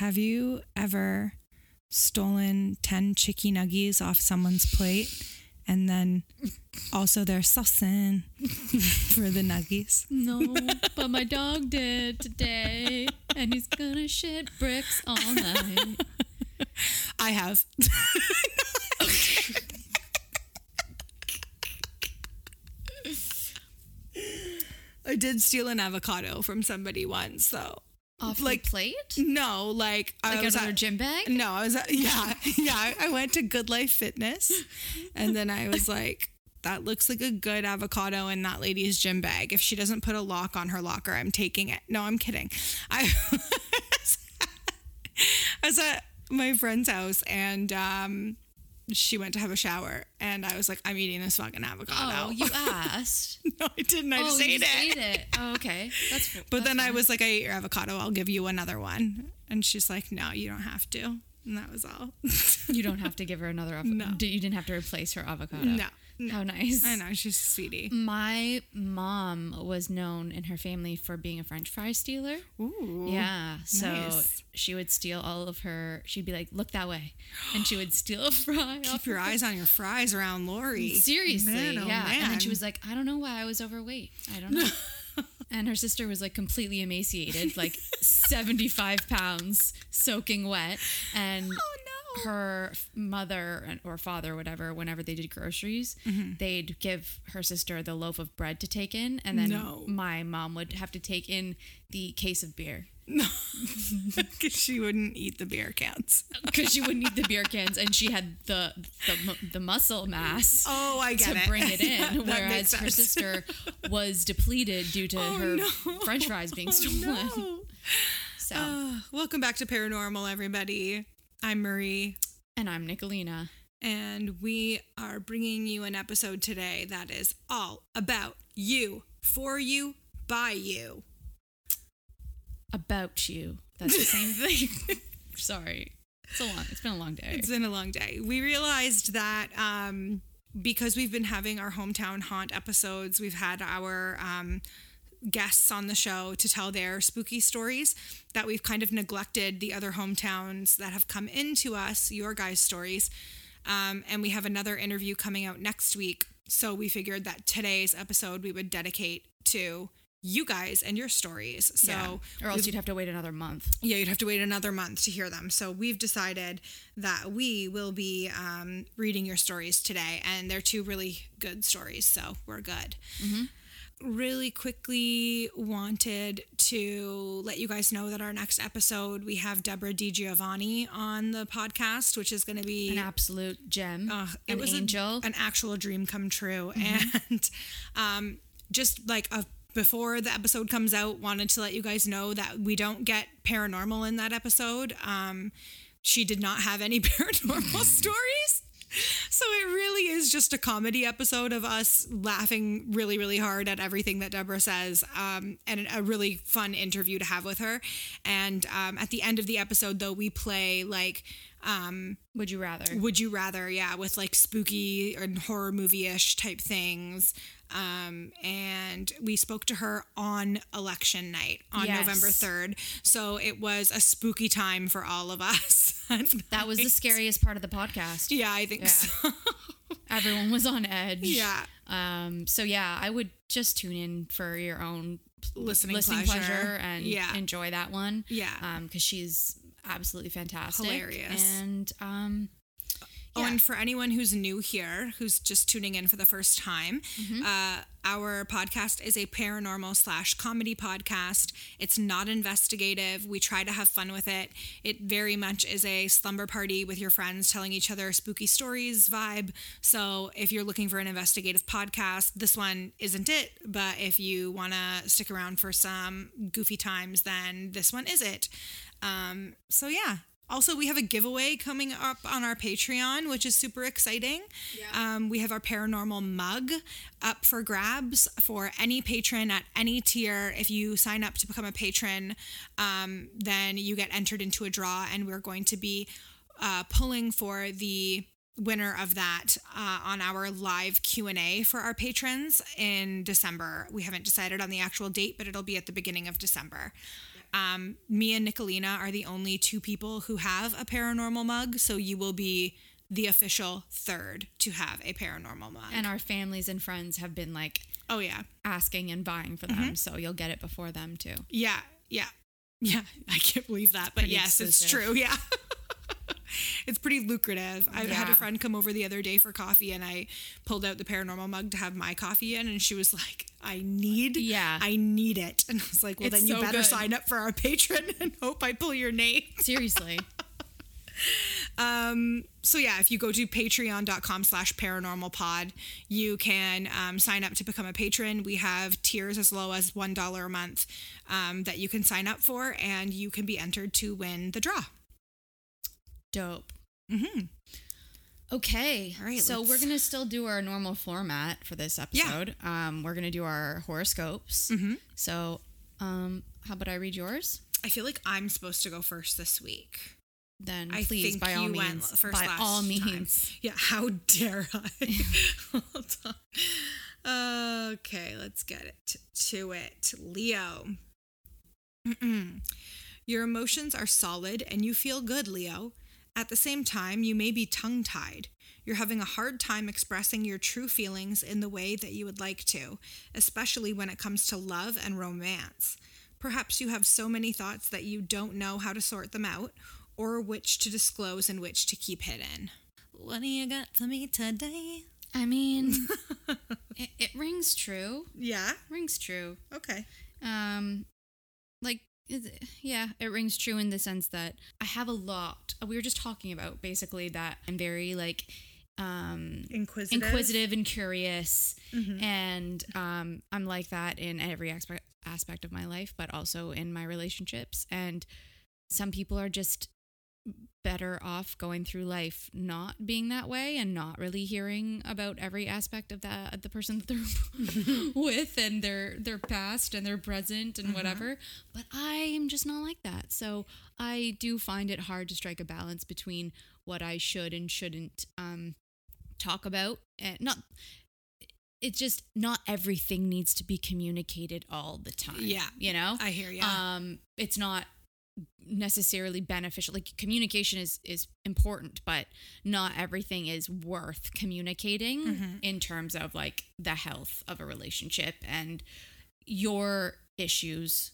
Have you ever stolen 10 chicky nuggies off someone's plate and then also their saucing for the nuggies? No, but my dog did today, and he's gonna shit bricks all night. I have. I did steal an avocado from somebody once, though. Off Like- the plate? No, like, like I was at- a gym bag? No, I was at, yeah, yeah. I went to Good Life Fitness, and then I was like, "That looks like a good avocado in that lady's gym bag. If she doesn't put a lock on her locker, I'm taking it." No, I'm kidding. I, I was at my friend's house, and um, she went to have a shower, and I was like, "I'm eating this fucking avocado." Oh, you asked. no, I didn't. I oh, just you ate just it. ate it. Oh, okay. That's. But that's then I was like, I ate your avocado. I'll give you another one. And she's like, no, you don't have to. And that was all. You don't have to give her another avocado. No. You didn't have to replace her avocado. no. How nice. I know. She's a sweetie. My mom was known in her family for being a French fry stealer. Ooh. Yeah. So nice. she would steal all of her. She'd be like, "Look that way," and she would steal a fry. Keep your eyes on your fries around Lori. Seriously, Man, oh, yeah. And then she was like, "I don't know why I was overweight. I don't know." and her sister was like completely emaciated, like seventy-five pounds, soaking wet, and Oh, no. Her mother or father, or whatever, whenever they did groceries, Mm-hmm. they'd give her sister the loaf of bread to take in, and then No. my mom would have to take in the case of beer Because she wouldn't eat the beer cans. because she wouldn't eat the beer cans, and she had the the, the muscle mass. Oh, I get to it. bring it in, that whereas her sister was depleted due to Oh, her no. French fries being Oh, stolen. no. So, Uh, welcome back to Paranormal, everybody. I'm Marie. and I'm Nicolina. And we are bringing you an episode today that is all about you, for you, by you. About you. That's the same thing. Sorry. It's a long. It's been a long day. It's been a long day. We realized that um, because we've been having our hometown haunt episodes, we've had our um, guests on the show to tell their spooky stories, that we've kind of neglected the other hometowns that have come into us, your guys' stories. Um, and we have another interview coming out next week. So we figured that today's episode we would dedicate to you guys and your stories. So Yeah. or else you'd have to wait another month. yeah, you'd have to wait another month to hear them. So we've decided that we will be um, reading your stories today, and they're two really good stories. So we're good. Really quickly wanted to let you guys know that our next episode we have Deborah DiGiovanni on the podcast, which is going to be An absolute gem. uh, it an was a- angel. an actual dream come true. Mm-hmm. And um, just like a, before the episode comes out, wanted to let you guys know that we don't get paranormal in that episode. Um, she did not have any paranormal stories. So it really is just a comedy episode of us laughing really, really hard at everything that Deborah says, um, and a really fun interview to have with her. And um, at the end of the episode, though, we play like Would you rather? Would you rather? Yeah, with like spooky and horror movie ish type things. Um, and we spoke to her on election night on Yes. November 3rd. So it was a spooky time for all of us. That was the scariest part of the podcast. Yeah, I think Yeah. so. Everyone was on edge. Yeah. Um. So yeah, I would just tune in for your own Listening listening pleasure. pleasure, and Yeah. enjoy that one. Yeah. Um. Because she's absolutely fantastic. Hilarious. And um. Oh, and for anyone who's new here, who's just tuning in for the first time, Mm-hmm. uh, our podcast is a paranormal slash comedy podcast. It's not investigative. We try to have fun with it. It very much is a slumber party with your friends telling each other spooky stories vibe. So if you're looking for an investigative podcast, this one isn't it. But if you want to stick around for some goofy times, then this one is it. Um, so yeah. Also, we have a giveaway coming up on our Patreon, which is super exciting. Um, we have our paranormal mug up for grabs for any patron at any tier. If you sign up to become a patron, um, then you get entered into a draw, and we're going to be uh, pulling for the winner of that uh, on our live q&a for our patrons in december we haven't decided on the actual date but it'll be at the beginning of december um, me and nicolina are the only two people who have a paranormal mug so you will be the official third to have a paranormal mug. And our families and friends have been like oh yeah. asking and buying for Mm-hmm. them, so you'll get it before them too. yeah yeah. Yeah i can't believe that but pretty yes it's true yeah it's pretty lucrative. I had a friend come over the other day for coffee and I pulled out the paranormal mug to have my coffee in and she was like, I need Yeah. I need it. And I was like, Well It's then you so better good. sign up for our patron and hope I pull your name. Seriously. Um, So yeah, if you go to patreon.com slash paranormal pod, you can um, sign up to become a patron. We have tiers as low as $1 a month um, that you can sign up for and you can be entered to win the draw. Dope. Mm-hmm. Okay. All right, So let's- we're gonna still do our normal format for this episode. Um, we're gonna do our horoscopes. Mm-hmm. So, um, how about I read yours? I feel like I'm supposed to go first this week. Then I please, think by all you went means, first by all time. means. Yeah, how dare I? Hold on. Okay, let's get it to it. Leo. Mm-mm. Your emotions are solid and you feel good, Leo. At the same time, you may be tongue tied. You're having a hard time expressing your true feelings in the way that you would like to, especially when it comes to love and romance. Perhaps you have so many thoughts that you don't know how to sort them out, or which to disclose and which to keep hidden. What do you got for me today? I mean, it, it rings true. Yeah. Rings true. Okay. Um, like, is it- yeah, it rings true in the sense that I have a lot. We were just talking about basically that I'm very like, um, Inquisitive. inquisitive and curious and um, i'm like that in every aspect aspect of my life but also in my relationships and some people are just better off going through life not being that way and not really hearing about every aspect of that the person that they're with and their their past and their present and whatever but i am just not like that so i do find it hard to strike a balance between what i should and shouldn't um talk about and not it's just not everything needs to be communicated all the time Yeah. you know I hear you. um it's not necessarily beneficial like communication is is important but not everything is worth communicating Mm-hmm. in terms of like the health of a relationship and your issues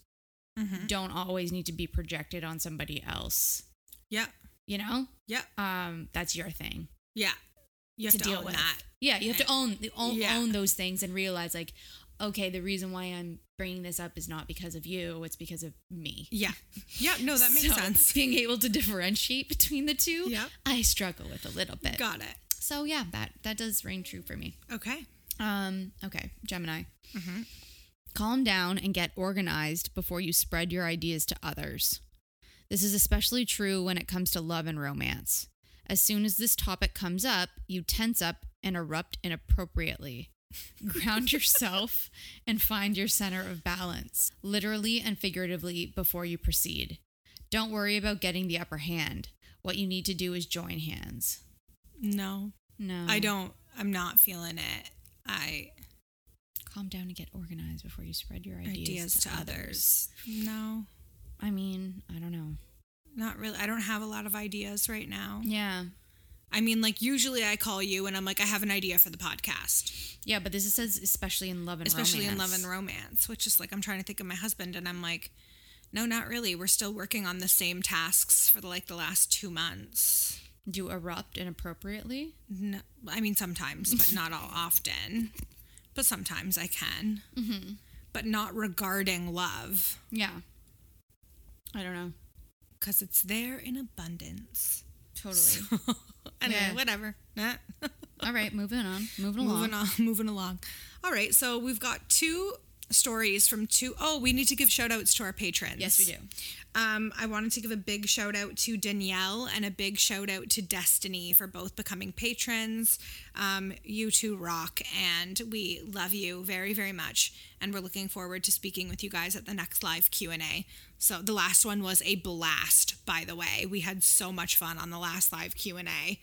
Mm-hmm. don't always need to be projected on somebody else yeah. you know Yeah. um that's your thing Yeah. You have to to, deal with. that. Yeah, you have to own own, Yeah. own those things and realize like, okay, the reason why I'm bringing this up is not because of you; it's because of me. Yeah. Yeah. No, that makes So, sense. Being able to differentiate between the two, Yep. I struggle with a little bit. Got it. So yeah, that that does ring true for me. Okay. Um, okay, Gemini. Mm-hmm. Calm down and get organized before you spread your ideas to others. This is especially true when it comes to love and romance. As soon as this topic comes up, you tense up and erupt inappropriately. Ground yourself and find your center of balance, literally and figuratively, before you proceed. Don't worry about getting the upper hand. what you need to do is join hands. No, No. I don't. I'm not feeling it. I Calm down and get organized before you spread your ideas, ideas to others. No, I mean, I don't know. not really. I don't have a lot of ideas right now. Yeah. I mean, like usually I call you and I'm like, I have an idea for the podcast, Yeah, but this says especially in love and especially in love and romance, which is like I'm trying to think of my husband and I'm like, no, not really. We're still working on the same tasks for the like the last two months. Do erupt inappropriately? No, I mean sometimes, but not all often. But sometimes I can. Mm-hmm. But not regarding love, Yeah. I don't know. because it's there in abundance. Totally. anyway, Yeah. whatever. Nah. All right, moving on. Moving along. moving on moving along all right so we've got two stories from two oh we need to give shout outs to our patrons Yes, we do. um, i wanted to give a big shout out to danielle and a big shout out to destiny for both becoming patrons um, you two rock and we love you very very much and we're looking forward to speaking with you guys at the next live q&a so the last one was a blast by the way we had so much fun on the last live q&a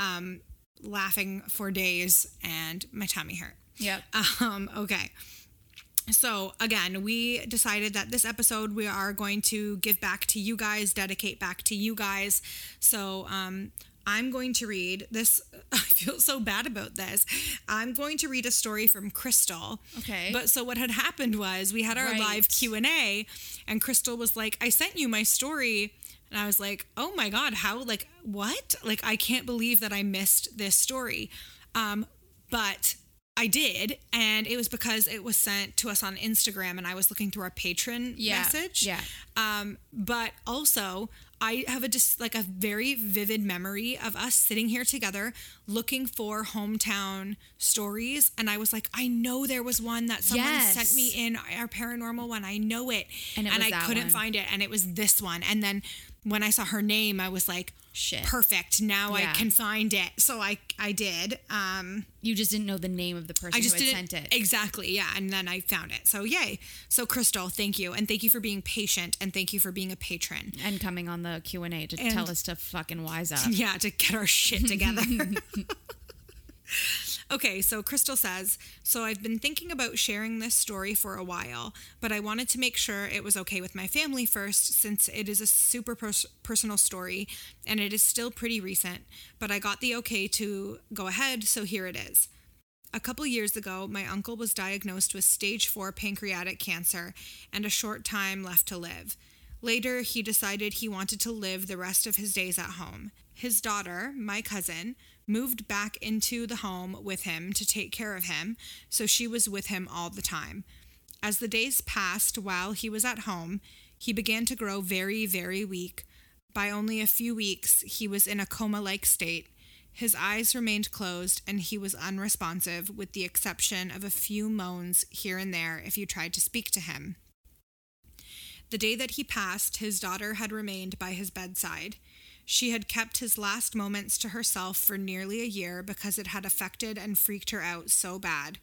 um, laughing for days and my tummy hurt Yep. um, okay. So again, we decided that this episode we are going to give back to you guys, dedicate back to you guys. So um, I'm going to read this. I feel so bad about this. I'm going to read a story from Crystal. Okay. But so what had happened was we had our Right. live Q and A, and Crystal was like, "I sent you my story." And I was like, "Oh my god, how like what? Like I can't believe that I missed this story." Um, but I did, and it was because it was sent to us on Instagram, and I was looking through our patron Yeah, message. yeah. Um, but also, I have a just like a very vivid memory of us sitting here together looking for hometown stories, and I was like, I know there was one that someone Yes. sent me in our paranormal one. I know it, And it was I couldn't one. find it, and it was this one. And then when I saw her name, I was like, Shit. perfect. Now I can find it. So I I did. Um, You just didn't know the name of the person I just who had sent it. exactly, yeah, and then I found it. So yay! So Crystal, thank you, and thank you for being patient, and thank you for being a patron. and coming on the Q and A to And- tell us to fucking wise up. Yeah, to get our shit together. okay, so Crystal says, So I've been thinking about sharing this story for a while, but I wanted to make sure it was okay with my family first since it is a super pers- personal story and it is still pretty recent. But I got the okay to go ahead, so here it is. A couple years ago, my uncle was diagnosed with stage 4 pancreatic cancer and a short time left to live. Later, he decided he wanted to live the rest of his days at home. His daughter, my cousin, moved back into the home with him to take care of him, so she was with him all the time. As the days passed while he was at home, he began to grow very, very weak. By only a few weeks, he was in a coma like state. His eyes remained closed and he was unresponsive, with the exception of a few moans here and there if you tried to speak to him. The day that he passed, his daughter had remained by his bedside. She had kept his last moments to herself for nearly a year because it had affected and freaked her out so bad.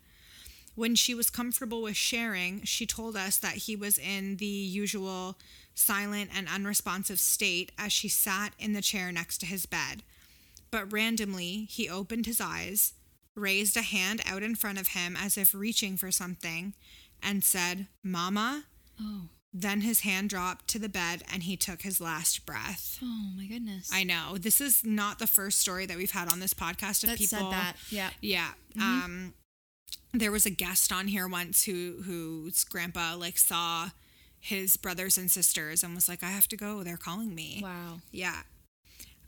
When she was comfortable with sharing, she told us that he was in the usual silent and unresponsive state as she sat in the chair next to his bed. But randomly, he opened his eyes, raised a hand out in front of him as if reaching for something, and said, Mama. Oh. Then his hand dropped to the bed and he took his last breath. Oh my goodness. I know. This is not the first story that we've had on this podcast of that people said that. Yeah. yeah. Um there was a guest on here once who whose grandpa like saw his brothers and sisters and was like, I have to go, they're calling me. Wow. Yeah.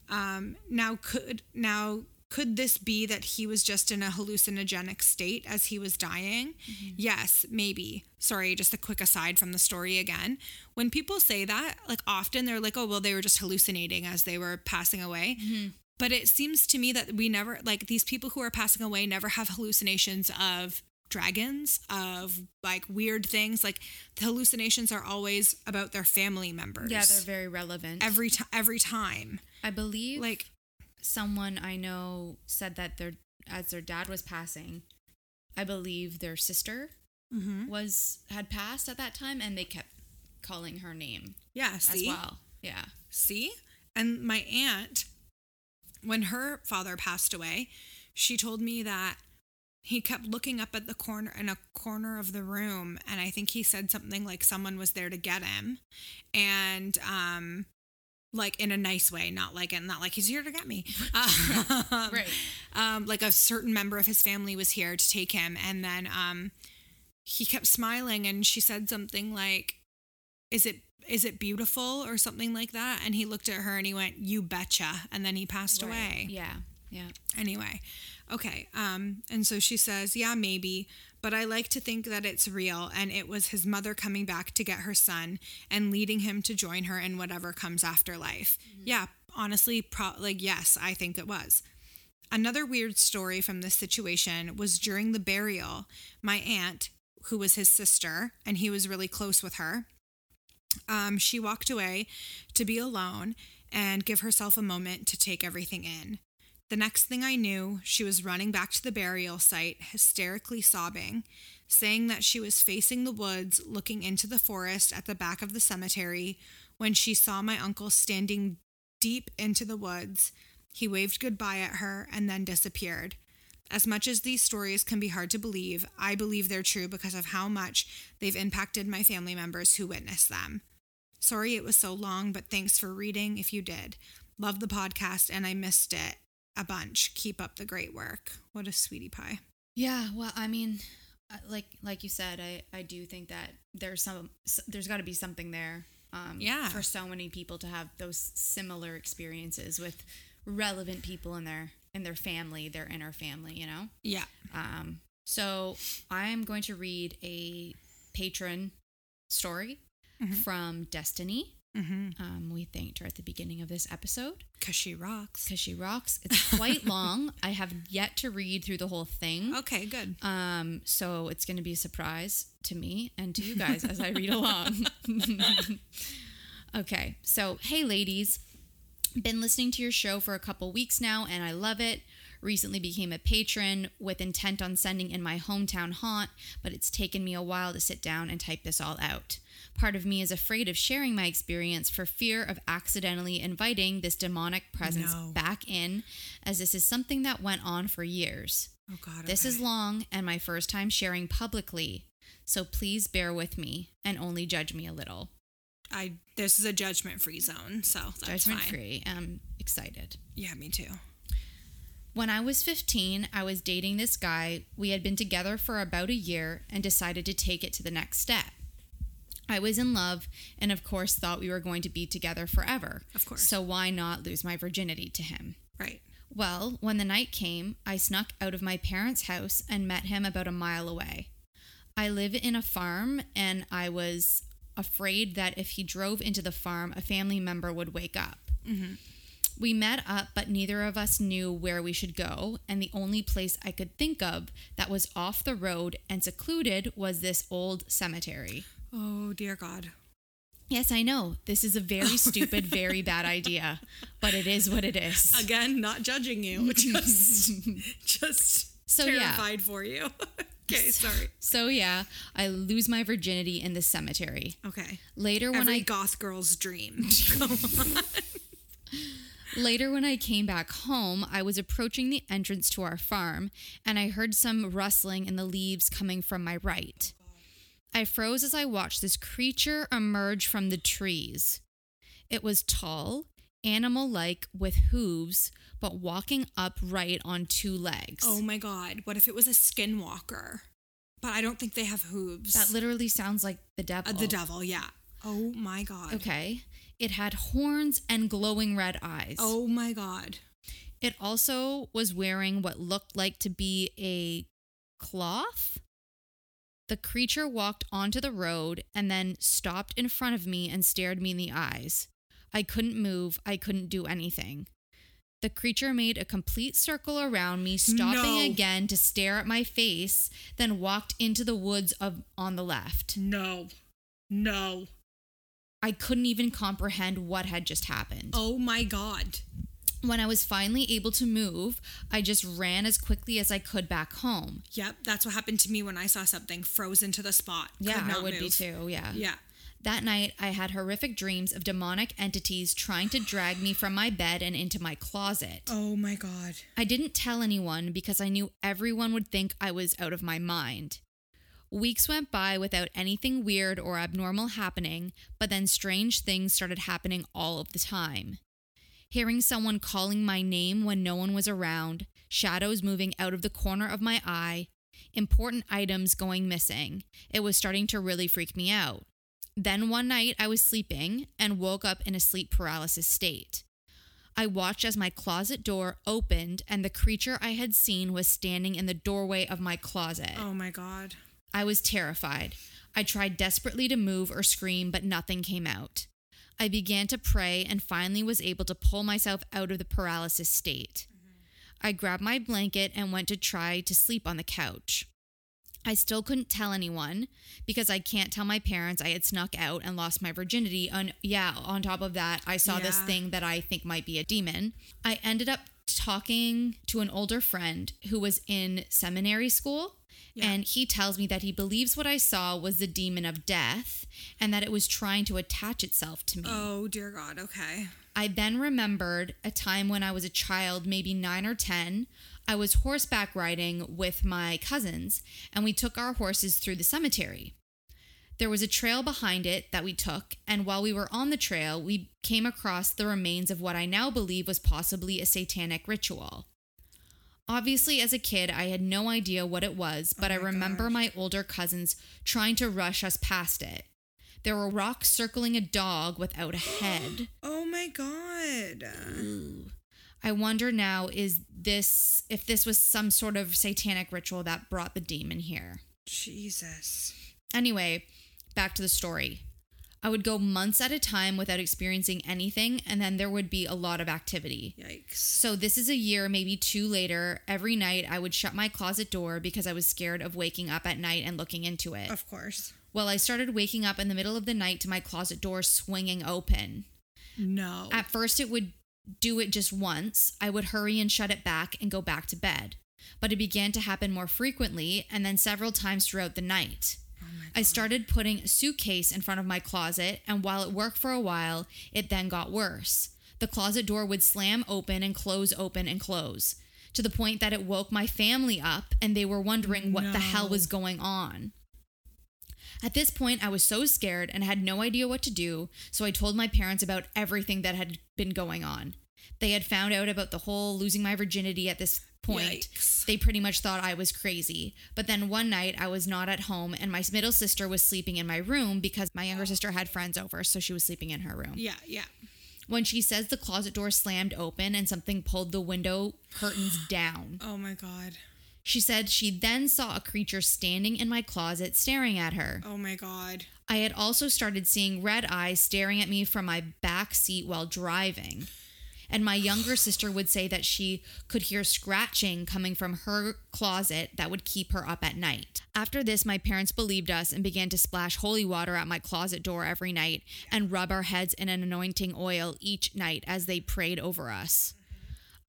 Um now could now could this be that he was just in a hallucinogenic state as he was dying? Mm-hmm. Yes, maybe. Sorry, just a quick aside from the story again. When people say that, like often they're like, oh, well, they were just hallucinating as they were passing away. Mm-hmm. But it seems to me that we never, like, these people who are passing away never have hallucinations of dragons, of like weird things. Like, the hallucinations are always about their family members. Yeah, they're very relevant. every time. Every time. I believe Like, someone I know said that their as their dad was passing, I believe their sister Mm-hmm. was had passed at that time and they kept calling her name yeah, see? as well. Yeah. See? And my aunt, when her father passed away, she told me that he kept looking up at the corner in a corner of the room and I think he said something like someone was there to get him. And um like in a nice way, not like and not like he's here to get me. Um, Right. Um, like a certain member of his family was here to take him, and then um, he kept smiling, and she said something like, "Is it is it beautiful?" or something like that. And he looked at her and he went, "You betcha," and then he passed away Yeah. Yeah. anyway okay um and so she says yeah maybe but i like to think that it's real and it was his mother coming back to get her son and leading him to join her in whatever comes after life. Yeah honestly pro- like yes i think it was. Another weird story from this situation was during the burial my aunt who was his sister and he was really close with her um, she walked away to be alone and give herself a moment to take everything in the next thing I knew, she was running back to the burial site, hysterically sobbing, saying that she was facing the woods, looking into the forest at the back of the cemetery, when she saw my uncle standing deep into the woods. He waved goodbye at her and then disappeared. As much as these stories can be hard to believe, I believe they're true because of how much they've impacted my family members who witnessed them. Sorry it was so long, but thanks for reading if you did. Love the podcast and I missed it a bunch. Keep up the great work. What a sweetie pie. Yeah, well, I mean, uh, like like you said, I I do think that there's some there's got to be something there. Um, Yeah. for so many people to have those similar experiences with relevant people in their in their family, their inner family, you know. Yeah. Um, so I am going to read a patron story from Destiny. Mm-hmm. Um, we thanked her at the beginning of this episode Because she rocks. because she rocks. It's quite long. I have yet to read through the whole thing. Okay, good. Um, so it's going to be a surprise to me and to you guys as I read along. okay, so hey, ladies, been listening to your show for a couple weeks now, and I love it. Recently became a patron with intent on sending in my hometown haunt, but it's taken me a while to sit down and type this all out. Part of me is afraid of sharing my experience for fear of accidentally inviting this demonic presence No. back in, as this is something that went on for years. Oh, God. This is long and my first time sharing publicly, so please bear with me and only judge me a little. I. This is a judgment free zone, so that's Judgment fine. free. I'm excited. Yeah, me too. When I was 15, I was dating this guy. We had been together for about a year and decided to take it to the next step. I was in love and, of course, thought we were going to be together forever. Of course. So, why not lose my virginity to him? Right. Well, when the night came, I snuck out of my parents' house and met him about a mile away. I live in a farm, and I was afraid that if he drove into the farm, a family member would wake up. Mm-hmm. We met up, but neither of us knew where we should go, and the only place I could think of that was off the road and secluded was this old cemetery. Oh, dear God. Yes, I know. This is a very stupid, very bad idea, but it is what it is. Again, not judging you. Just, just So, yeah. terrified for you. okay, sorry. So yeah, I lose my virginity in the cemetery. Okay. Later when I goth girl's dream. Go on. Later when I came back home, I was approaching the entrance to our farm and I heard some rustling in the leaves coming from my right. I froze as I watched this creature emerge from the trees. It was tall, animal-like with hooves, but walking upright on two legs. oh my God. What if it was a skinwalker? But I don't think they have hooves. that literally sounds like the devil. Uh, the devil, yeah. Oh my God. Okay. It had horns and glowing red eyes. Oh my God. It also was wearing what looked like to be a cloth. The creature walked onto the road and then stopped in front of me and stared me in the eyes. I couldn't move, I couldn't do anything. The creature made a complete circle around me, stopping No. again to stare at my face, then walked into the woods of on the left. No. No. I couldn't even comprehend what had just happened. Oh my God. When I was finally able to move, I just ran as quickly as I could back home. Yep. That's what happened to me when I saw something frozen to the spot. Yeah, I would be too. Yeah. Yeah. That night, I had horrific dreams of demonic entities trying to drag me from my bed and into my closet. Oh my God. I didn't tell anyone because I knew everyone would think I was out of my mind. Weeks went by without anything weird or abnormal happening, but then strange things started happening all of the time. Hearing someone calling my name when no one was around, shadows moving out of the corner of my eye, important items going missing. It was starting to really freak me out. Then one night I was sleeping and woke up in a sleep paralysis state. I watched as my closet door opened and the creature I had seen was standing in the doorway of my closet. Oh my God. I was terrified. I tried desperately to move or scream, but nothing came out. I began to pray and finally was able to pull myself out of the paralysis state. I grabbed my blanket and went to try to sleep on the couch. I still couldn't tell anyone because I can't tell my parents I had snuck out and lost my virginity. And yeah, on top of that, I saw this thing that I think might be a demon. I ended up talking to an older friend who was in seminary school. Yeah. And he tells me that he believes what I saw was the demon of death and that it was trying to attach itself to me. Oh dear God. Okay. I then remembered a time when I was a child, maybe nine or 10. I was horseback riding with my cousins, and we took our horses through the cemetery. There was a trail behind it that we took, and while we were on the trail, we came across the remains of what I now believe was possibly a satanic ritual. Obviously, as a kid, I had no idea what it was, but oh I my remember gosh. my older cousins trying to rush us past it. There were rocks circling a dog without a head. Oh my God. I wonder now is this if this was some sort of satanic ritual that brought the demon here. Jesus. Anyway, back to the story. I would go months at a time without experiencing anything and then there would be a lot of activity. Yikes. So this is a year, maybe two later. Every night I would shut my closet door because I was scared of waking up at night and looking into it. Of course. Well, I started waking up in the middle of the night to my closet door swinging open. No. At first, it would do it just once. I would hurry and shut it back and go back to bed. But it began to happen more frequently and then several times throughout the night. I started putting a suitcase in front of my closet, and while it worked for a while, it then got worse. The closet door would slam open and close open and close to the point that it woke my family up and they were wondering what the hell was going on. At this point, I was so scared and had no idea what to do, so I told my parents about everything that had been going on. They had found out about the whole losing my virginity at this point. Yikes. They pretty much thought I was crazy. But then one night I was not at home and my middle sister was sleeping in my room because my younger sister had friends over, so she was sleeping in her room. Yeah. Yeah. When she says the closet door slammed open and something pulled the window curtains down. Oh my God. She said she then saw a creature standing in my closet staring at her. Oh my God. I had also started seeing red eyes staring at me from my back seat while driving. And my younger sister would say that she could hear scratching coming from her closet that would keep her up at night. After this, my parents believed us and began to splash holy water at my closet door every night and rub our heads in an anointing oil each night as they prayed over us.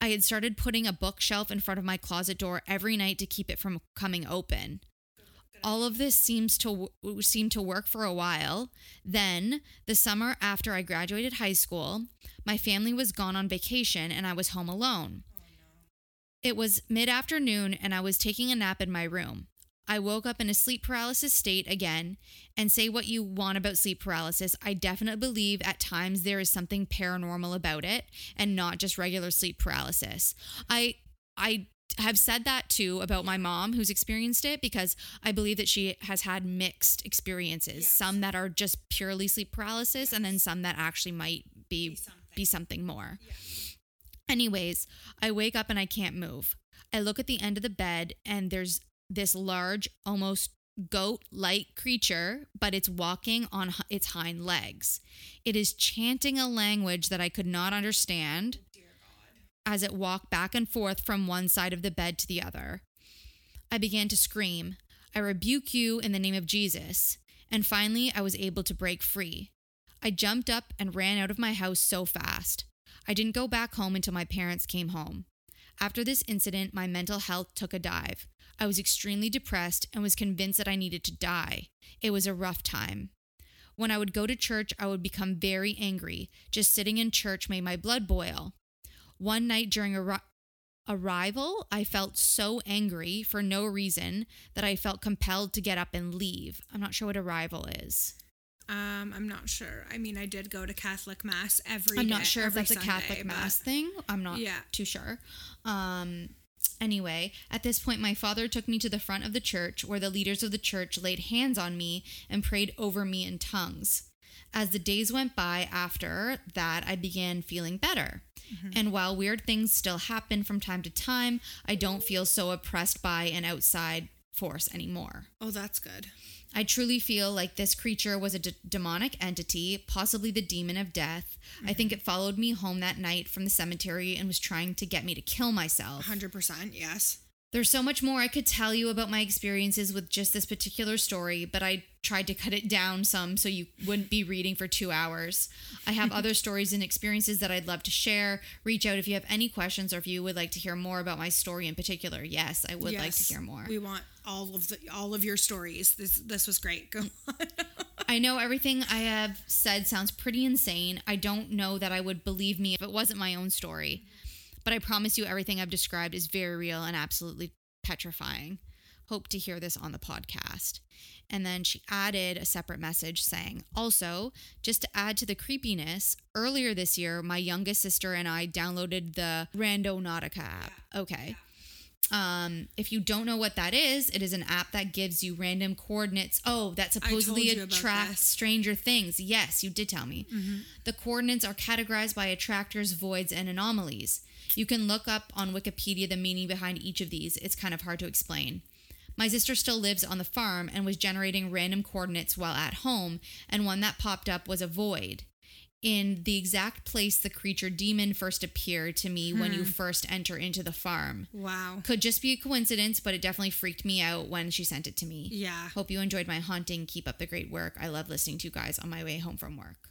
I had started putting a bookshelf in front of my closet door every night to keep it from coming open. All of this seems to seem to work for a while. Then, the summer after I graduated high school, my family was gone on vacation and I was home alone. It was mid afternoon and I was taking a nap in my room. I woke up in a sleep paralysis state again, and say what you want about sleep paralysis. I definitely believe at times there is something paranormal about it and not just regular sleep paralysis. I I have said that too about my mom who's experienced it because I believe that she has had mixed experiences, some that are just purely sleep paralysis and then some that actually might be be something, more. Anyways, I wake up and I can't move. I look at the end of the bed and there's this large, almost goat like creature, but it's walking on its hind legs. It is chanting a language that I could not understand as it walked back and forth from one side of the bed to the other. I began to scream, I rebuke you in the name of Jesus. And finally, I was able to break free. I jumped up and ran out of my house so fast. I didn't go back home until my parents came home. After this incident, my mental health took a dive. I was extremely depressed and was convinced that I needed to die. It was a rough time. When I would go to church, I would become very angry. Just sitting in church made my blood boil. One night during a ri- arrival, I felt so angry for no reason that I felt compelled to get up and leave. I'm not sure what arrival is. Um, I'm not sure. I mean, I did go to Catholic mass every. I'm day- not sure if that's a Catholic mass thing. I'm not Yeah. too sure. Um, anyway, at this point, my father took me to the front of the church where the leaders of the church laid hands on me and prayed over me in tongues. As the days went by after that, I began feeling better. Mm-hmm. And while weird things still happen from time to time, I don't feel so oppressed by an outside force anymore. Oh, that's good. I truly feel like this creature was a d- demonic entity, possibly the demon of death. I think mm-hmm. it followed me home that night from the cemetery and was trying to get me to kill myself. Hundred percent. Yes. There's so much more I could tell you about my experiences with just this particular story, but I tried to cut it down some so you wouldn't be reading for two hours. I have other stories and experiences that I'd love to share. Reach out if you have any questions or if you would like to hear more about my story in particular. Yes, I would like to hear more. We want all of the all of your stories. This this was great. Go on. I know everything I have said sounds pretty insane. I don't know that I would believe me if it wasn't my own story. But I promise you, everything I've described is very real and absolutely petrifying. Hope to hear this on the podcast. And then she added a separate message saying, also, just to add to the creepiness, earlier this year, my youngest sister and I downloaded the Randonautica app. Okay. Um, if you don't know what that is, it is an app that gives you random coordinates. Oh, that supposedly attracts stranger things. Yes, you did tell me. The coordinates are categorized by attractors, voids, and anomalies. You can look up on Wikipedia the meaning behind each of these. It's kind of hard to explain. My sister still lives on the farm and was generating random coordinates while at home, and one that popped up was a void. In the exact place the creature demon first appeared to me when you hmm. first enter into the farm. wow. Could just be a coincidence, but it definitely freaked me out when she sent it to me. Yeah. Hope you enjoyed my haunting. Keep up the great work. I love listening to you guys on my way home from work.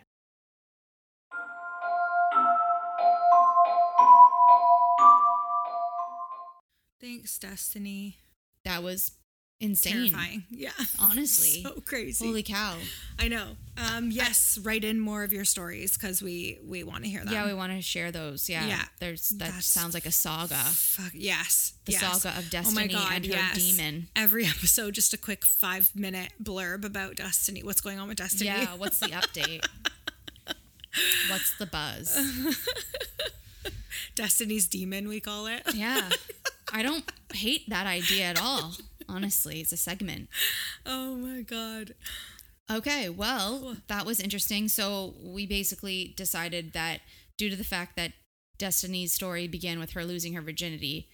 Destiny. That was insane. Terrifying. Yeah. Honestly. so crazy. Holy cow. I know. Um, yes, write in more of your stories because we we want to hear them. Yeah, we want to share those. Yeah. Yeah. There's that That's- sounds like a saga. Fuck yes. The yes. saga of destiny oh my God, and her yes. demon. Every episode, just a quick five minute blurb about Destiny. What's going on with Destiny? Yeah, what's the update? what's the buzz? Destiny's demon, we call it. Yeah. I don't hate that idea at all. Honestly, it's a segment. Oh my God. Okay, well, that was interesting. So we basically decided that due to the fact that Destiny's story began with her losing her virginity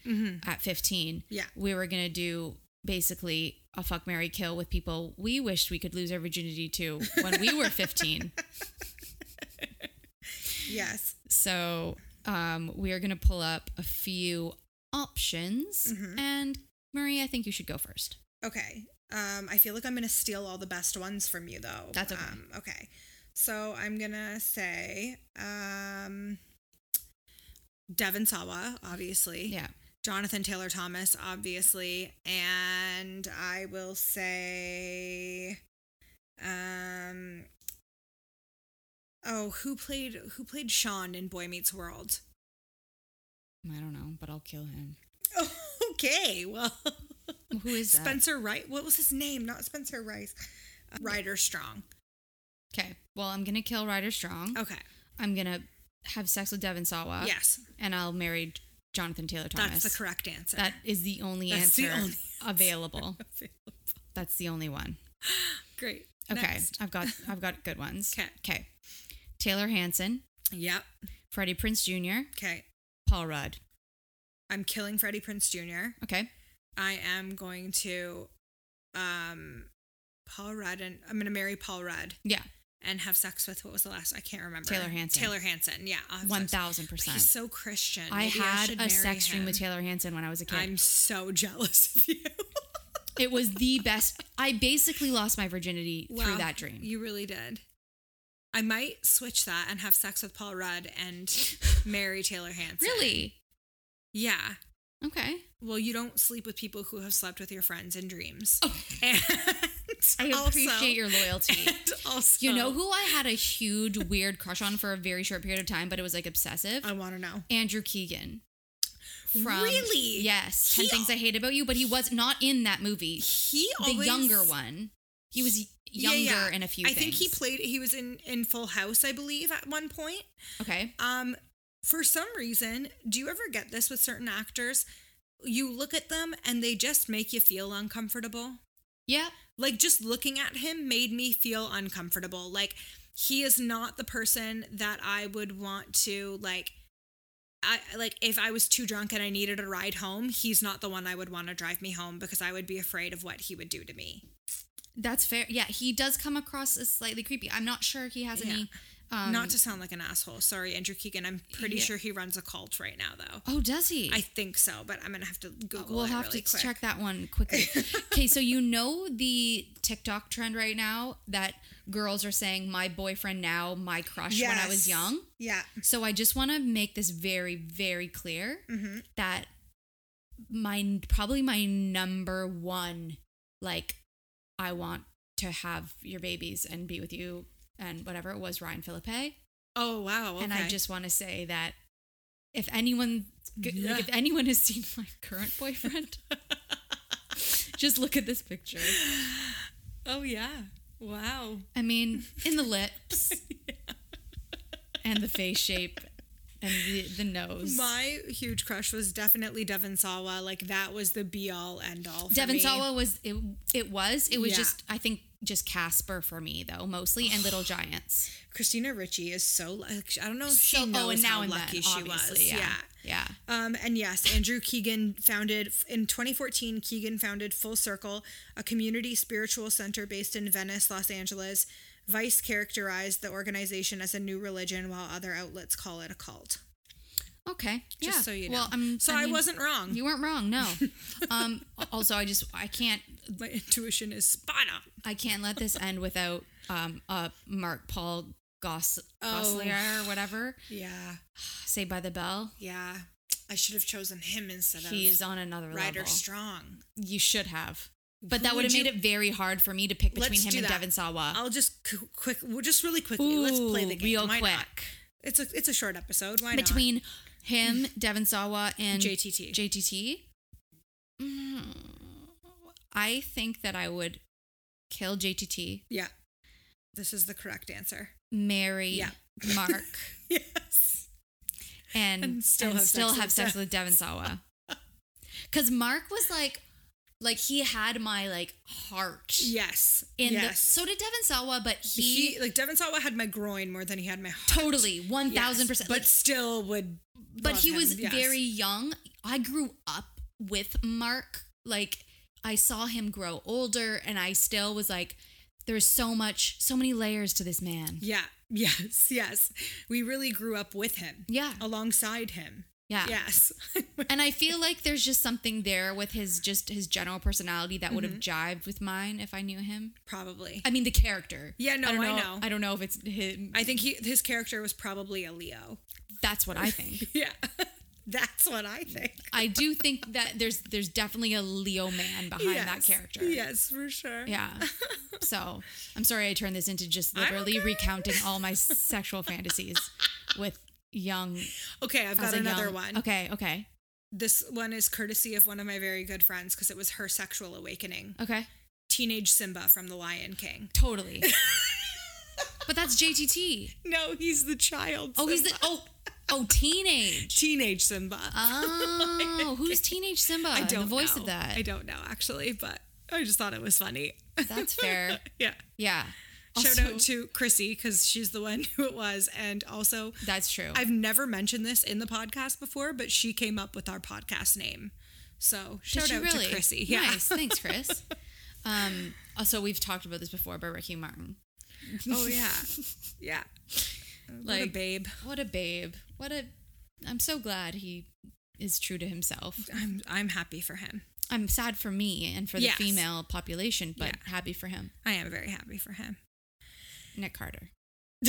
at 15, Yeah. we were going to do basically a fuck Mary kill with people we wished we could lose our virginity to when we were 15. Yes. So um, we are going to pull up a few options. And Marie, I think you should go first. Okay. Um, I feel like I'm gonna steal all the best ones from you though. That's okay. Um, okay. So I'm gonna say um Devon Sawa, obviously. Yeah. Jonathan Taylor Thomas, obviously. And I will say um Oh, who played who played Sean in Boy Meets World? I don't know, but I'll kill him. okay, well Who is that? Spencer Wright. What was his name? Not Spencer Rice. Uh, Ryder Strong. Okay. Well, I'm gonna kill Ryder Strong. Okay. I'm gonna have sex with Devon Sawa. yes, And I'll marry Jonathan Taylor Thomas. that's the correct answer. That is the only That's the answer only available. That's the only one. Great. Okay. Next. I've got I've got good ones. 'Kay. Okay. Taylor Hanson, Yep. Freddie Prinze Jr., Okay. Paul Rudd. I'm killing Freddie Prinze Jr. Okay. I am going to, um, Paul Rudd, and I'm going to marry Paul Rudd Yeah. and have sex with what was the last? I can't remember. Taylor Hanson. Taylor Hanson. Yeah. One thousand percent. He's so Christian. I Maybe had should a sex dream with Taylor Hanson when I was a kid. I'm so jealous of you. it was the best. I basically lost my virginity through that dream. You really did. I might switch that and have sex with Paul Rudd and marry Taylor Hanson. really? Yeah. Okay. Well, you don't sleep with people who have slept with your friends in dreams. Oh. And I also- appreciate your loyalty. Also, You know who I had a huge weird crush on for a very short period of time, but it was like obsessive? I want to know. Andrew Keegan. Really? Yes. He- 10 Things I Hate About You, but he was not in that movie. He The always, younger one. He was y- Yeah, younger yeah. in a few I things. think he played. He was in in Full House, I believe, at one point. Okay. Um, for some reason, do you ever get this with certain actors? You look at them and they just make you feel uncomfortable. Yeah. Like just looking at him made me feel uncomfortable. Like he is not the person that I would want to like I like if I was too drunk and I needed a ride home, he's not the one I would want to drive me home because I would be afraid of what he would do to me. That's fair. Yeah, he does come across as slightly creepy. I'm not sure he has any. Um, not to sound like an asshole. Sorry, Andrew Keegan. I'm pretty Yeah. sure he runs a cult right now though. Oh, does he? I think so, but I'm gonna have to Google we'll have really to quick. check that one quickly. okay, so you know the TikTok trend right now that girls are saying my boyfriend now, my crush when I was young. Yeah. So I just want to make this very, very clear Mm-hmm. that my probably my number one, like, I want to have your babies and be with you and whatever it was Ryan Phillippe. Oh wow. Okay. And I just want to say that if anyone, Yeah. like, if anyone has seen my current boyfriend, just look at this picture. Oh yeah. Wow. I mean, in the lips and the face shape and the, the nose. My huge crush was definitely Devon Sawa. Like that was the be all end all. Devon me. Sawa was it, it was it was Yeah. just I think just Casper for me though mostly and Little Giants. Christina Ricci is so like I don't know if So- she knows oh, and now how lucky then, she was. obviously, Yeah. yeah. Um, and yes, Andrew Keegan founded in 2014. Keegan founded Full Circle, a community spiritual center based in Venice, Los Angeles. Vice characterized the organization as a new religion, while other outlets call it a cult. Okay. Just yeah. so you know. Well, I'm so I, mean, wasn't wrong. You weren't wrong. No. um. Also, I just I can't My intuition is spot on. I can't let this end without um uh Mark Paul Goss Oh. Gosselaar or whatever. Yeah, Saved by the Bell. yeah. I should have chosen him instead of He is on another Ryder level. Strong. You should have. But that would have made it very hard for me to pick between him and that. Devon Sawa. I'll just qu- quick, well, just really quickly. let's play the game. real Why quick. not? It's a it's a short episode. Why not? Between him, Devon Sawa, and JTT. JTT. Mm, I think that I would kill JTT. Yeah, this is the correct answer. marry Yeah. Mark, Yes. and, And and still still, have have, sex sex, with Devon Sawa. Because Mark was like, like he had my like heart Yes. in the. yes. So did Devon Sawa, but he, he, like Devon Sawa had my groin more than he had my heart. totally one Yes, thousand percent. But Like, still would. but he him, was yes. very young. I grew up with Mark. Like I saw him grow older, and I still was like, there's so much, so many layers to this man. Yeah. Yes. Yes. We really grew up with him. Yeah. Alongside him. Yeah. Yes. And I feel like there's just something there with his just his general personality that would have Mm-hmm. jived with mine if I knew him. Probably. I mean, the character. Yeah, no, I, don't I know, know. I don't know if it's him. I think he his character was probably a Leo. That's what I think. Yeah. That's what I think. I do think that there's there's definitely a Leo man behind that character. Yes, for sure. Yeah. So I'm sorry I turned this into just literally okay. recounting all my sexual fantasies with young. Okay, I've got another young- one. Okay. Okay. this one is courtesy of one of my very good friends because it was her sexual awakening. Okay. Teenage Simba from The Lion King. Totally. but that's JTT. No, he's the child. Oh, he's the oh oh teenage. teenage Simba. Oh, who's teenage Simba? I don't the voice know. of that. I don't know actually, but I just thought it was funny. That's fair. yeah. Yeah. Shout out to Chrissy because she's the one who it was, and also That's true. I've never mentioned this in the podcast before, but she came up with our podcast name. So shout out really? to Chrissy. Yeah. Nice. Thanks, Chris. um, also, we've talked about this before, but Ricky Martin. oh yeah. Yeah. Like a babe. What a babe. What a. I'm so glad he is true to himself. I'm I'm happy for him. I'm sad for me and for the Yes. female population, but Yeah. happy for him. I am very happy for him. Nick Carter.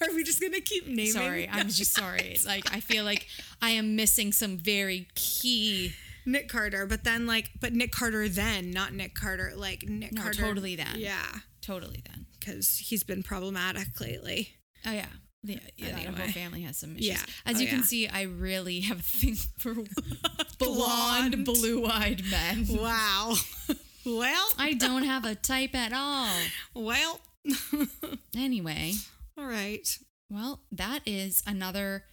Are we just gonna keep naming? Sorry, I'm just sorry. Like I feel like I am missing some very key. Nick Carter, but then like, but Nick Carter then, not Nick Carter, like Nick No, Carter. totally then. Yeah, Totally then. because he's been problematic lately. Oh yeah. Yeah, yeah Anyway. whole family has some issues. Yeah. As Oh, you can yeah. see, I really have a thing for blonde, Blonde. blue-eyed men. Wow. well, I don't have a type at all. well. Anyway, All right. well, that is another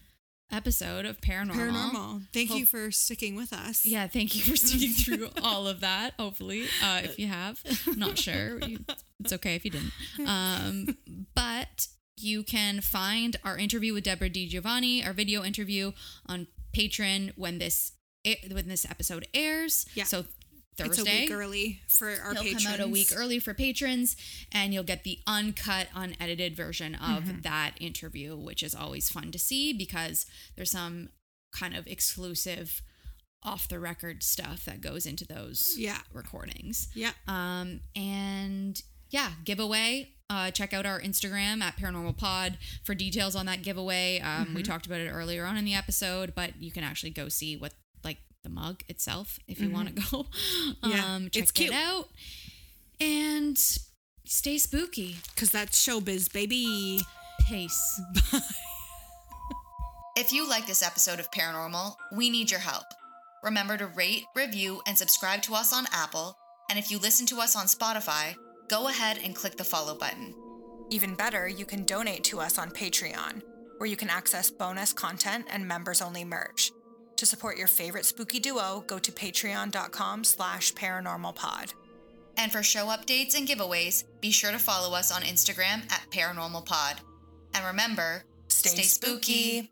episode of Paranormal. Paranormal. Thank you for sticking with us. Yeah, thank you for sticking through all of that. Hopefully, uh, if you have, not sure, it's okay if you didn't. Um, but you can find our interview with Deborah Di Giovanni, our video interview on Patreon when this when this episode airs. Yeah. So It's a week early for our He'll patrons. come out a week early for patrons, and you'll get the uncut, unedited version of Mm-hmm. that interview, which is always fun to see because there's some kind of exclusive, off the record stuff that goes into those Yeah. recordings. Yeah. Um, and yeah, giveaway. Uh, check out our Instagram at Paranormal Pod for details on that giveaway. Um, Mm-hmm. We talked about it earlier on in the episode, but you can actually go see what the mug itself if you want to go. Mm-hmm. Yeah, um, check it's cute. it out and stay spooky. Because that's showbiz, baby. Peace. If you like this episode of Paranormal, we need your help. Remember to rate, review, and subscribe to us on Apple. And if you listen to us on Spotify, go ahead and click the follow button. Even better, you can donate to us on Patreon, where you can access bonus content and members-only merch. To support your favorite spooky duo, go to patreon.com slash paranormalpod. And for show updates and giveaways, be sure to follow us on Instagram at Paranormal Pod. And remember, Stay spooky.